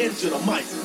on the mic.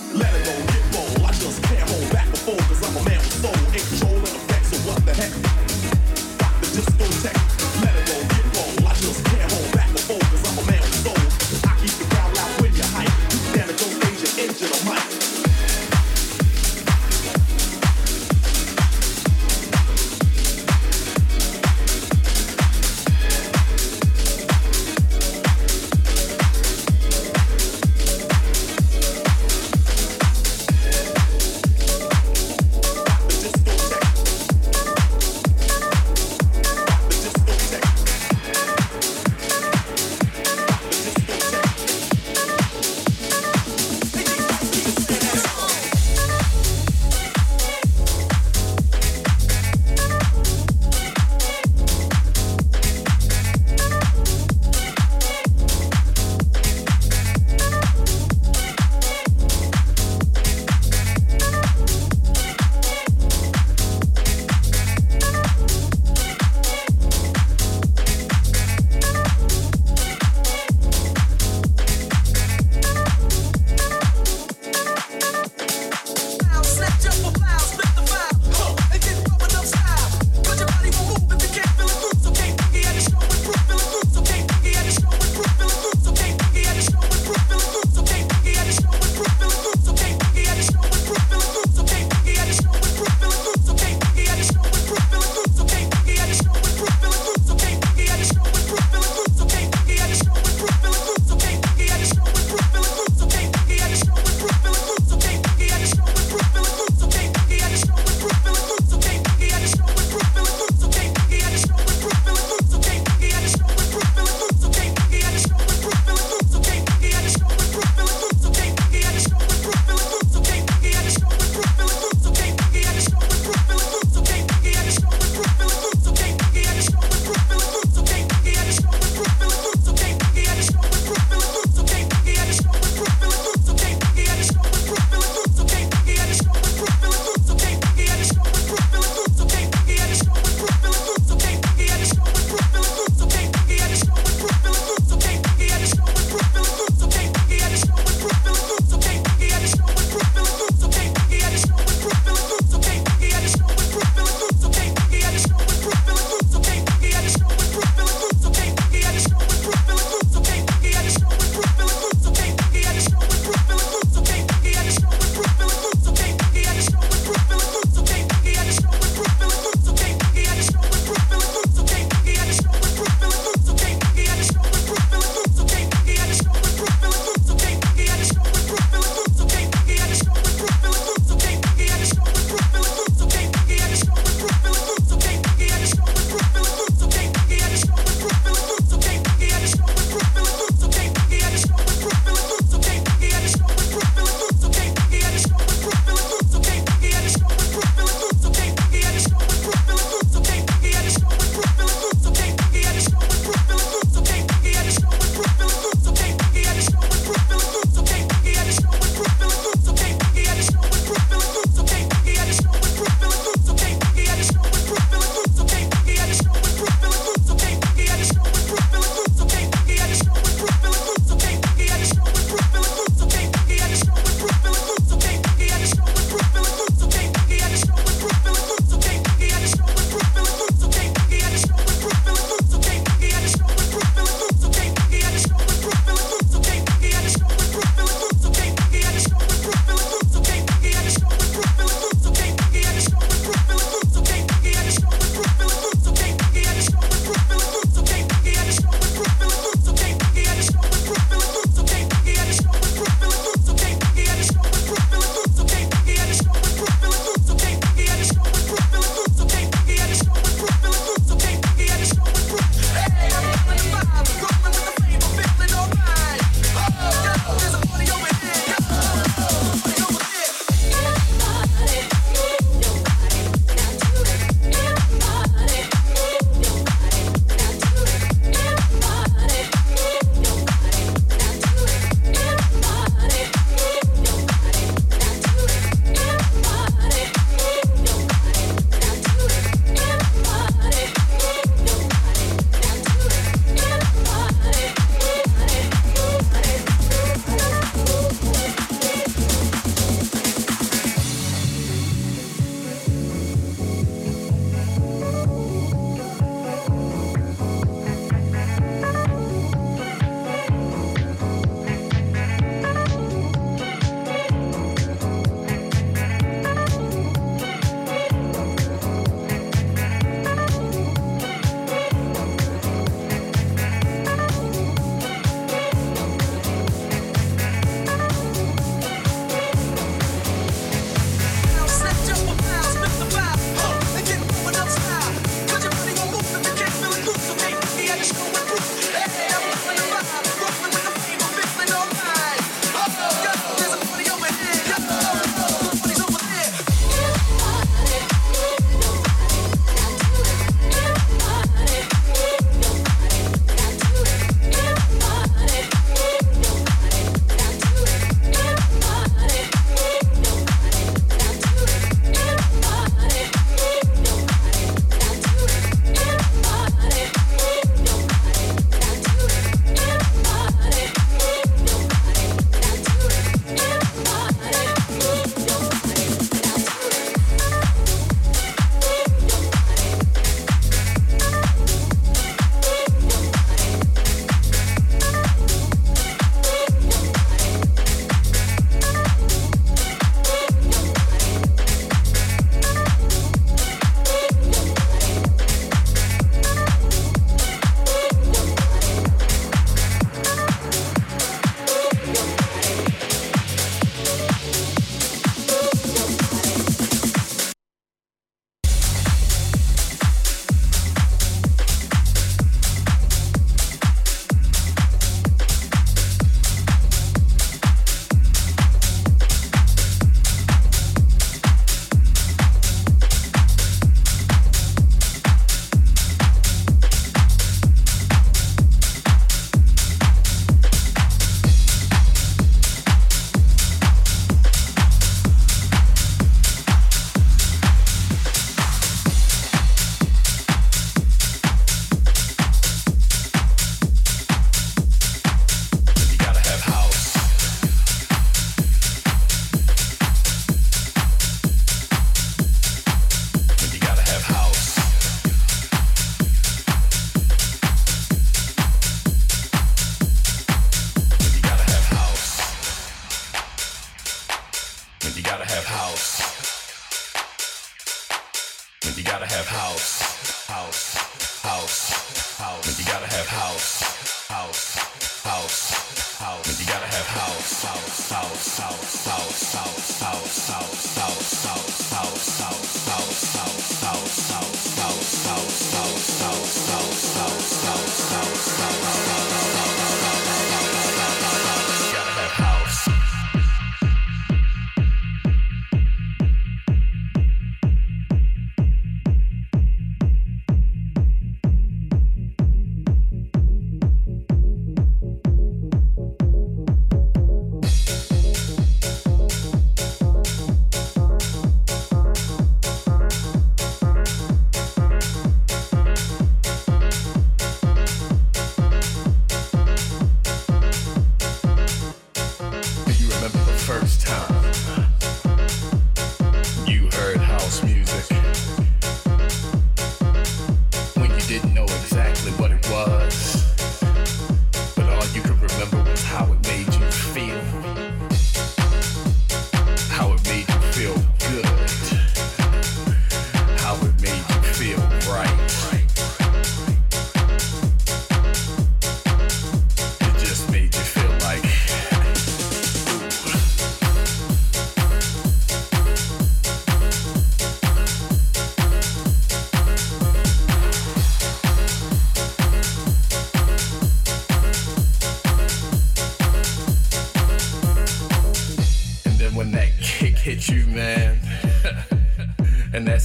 house, house.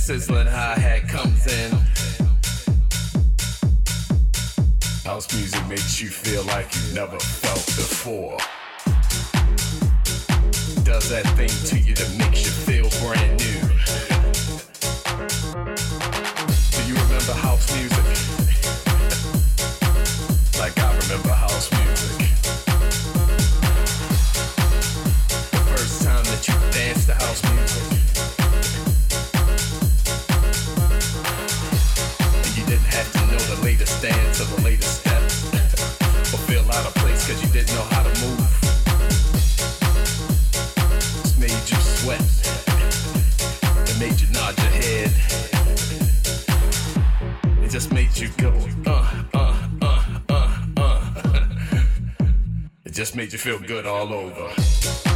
sizzling high. made you feel good all over.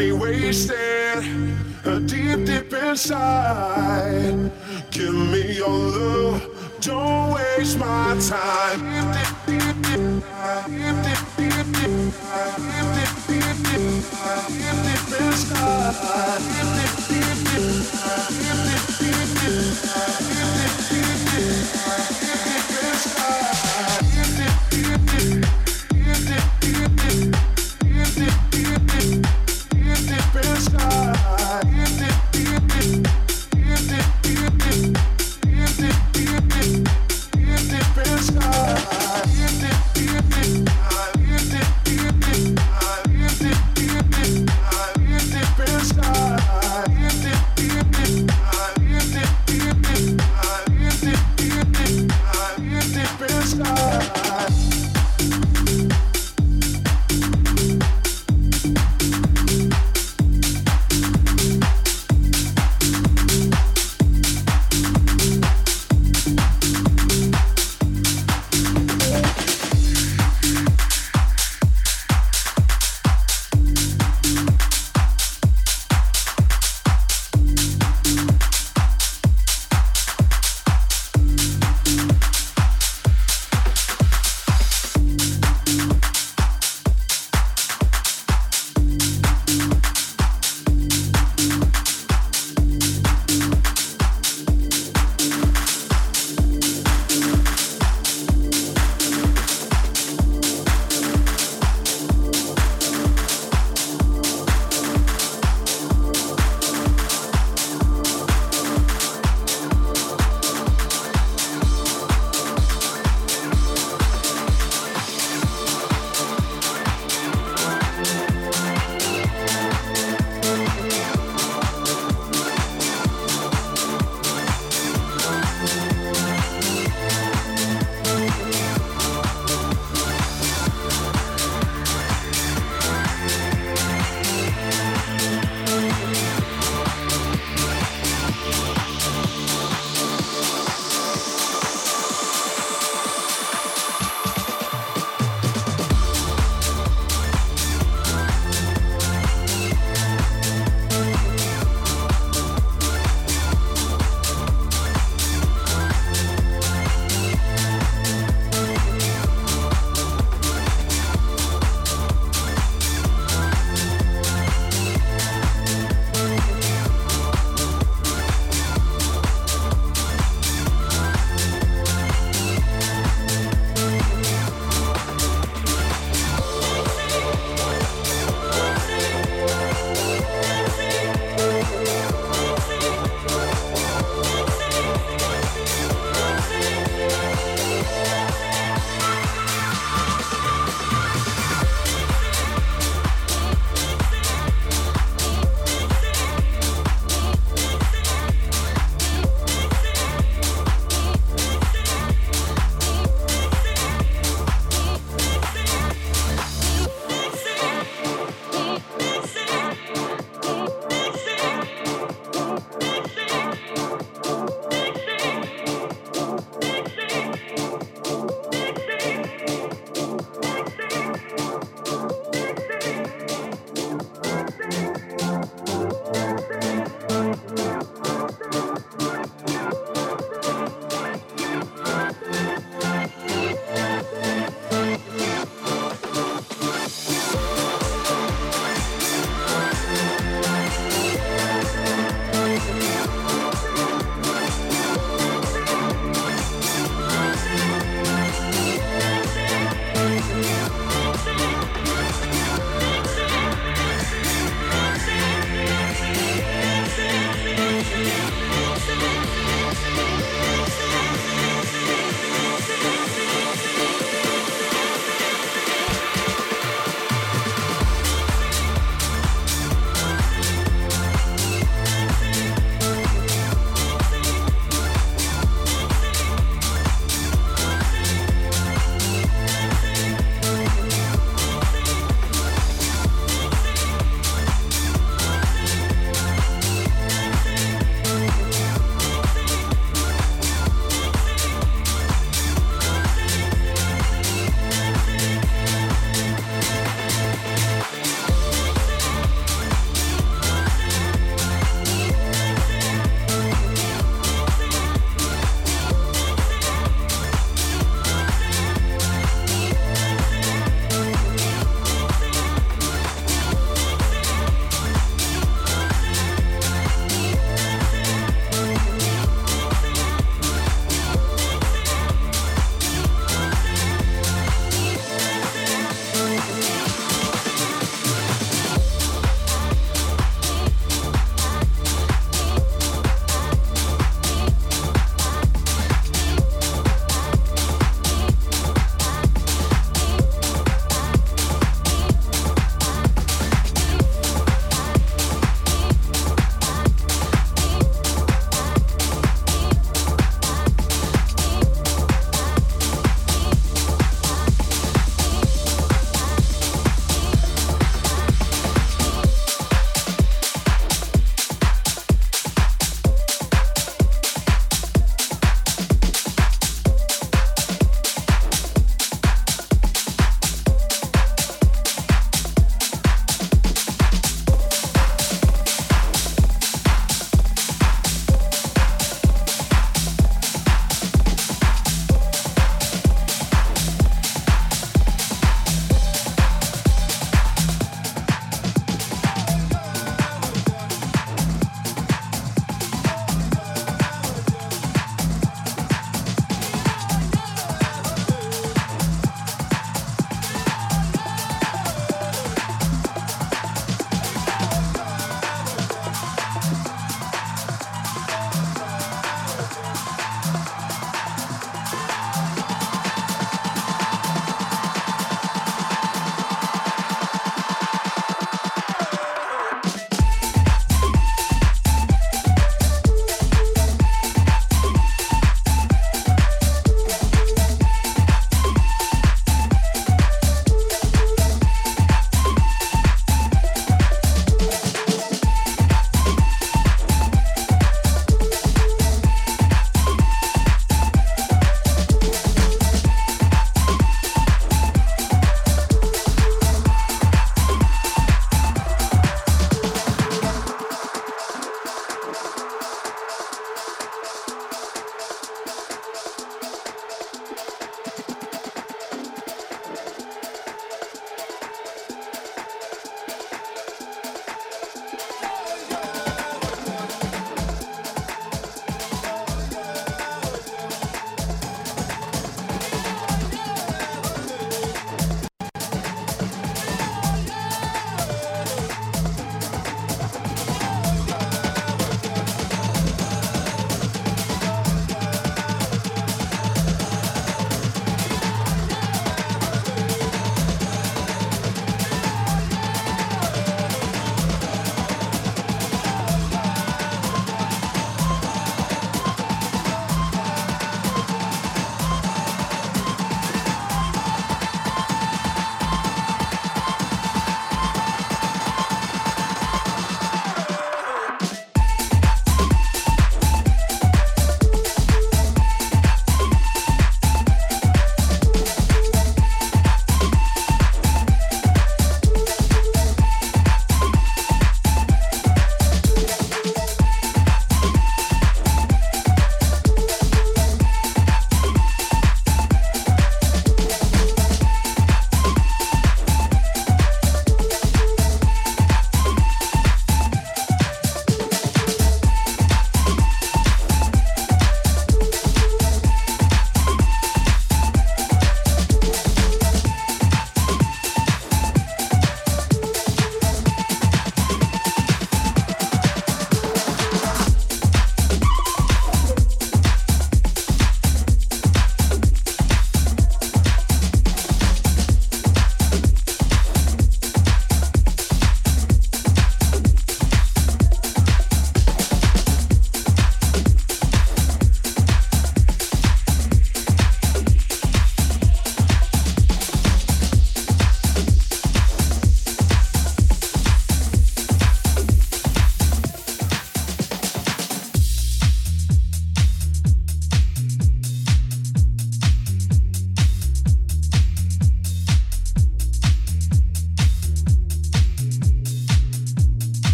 Me wasted.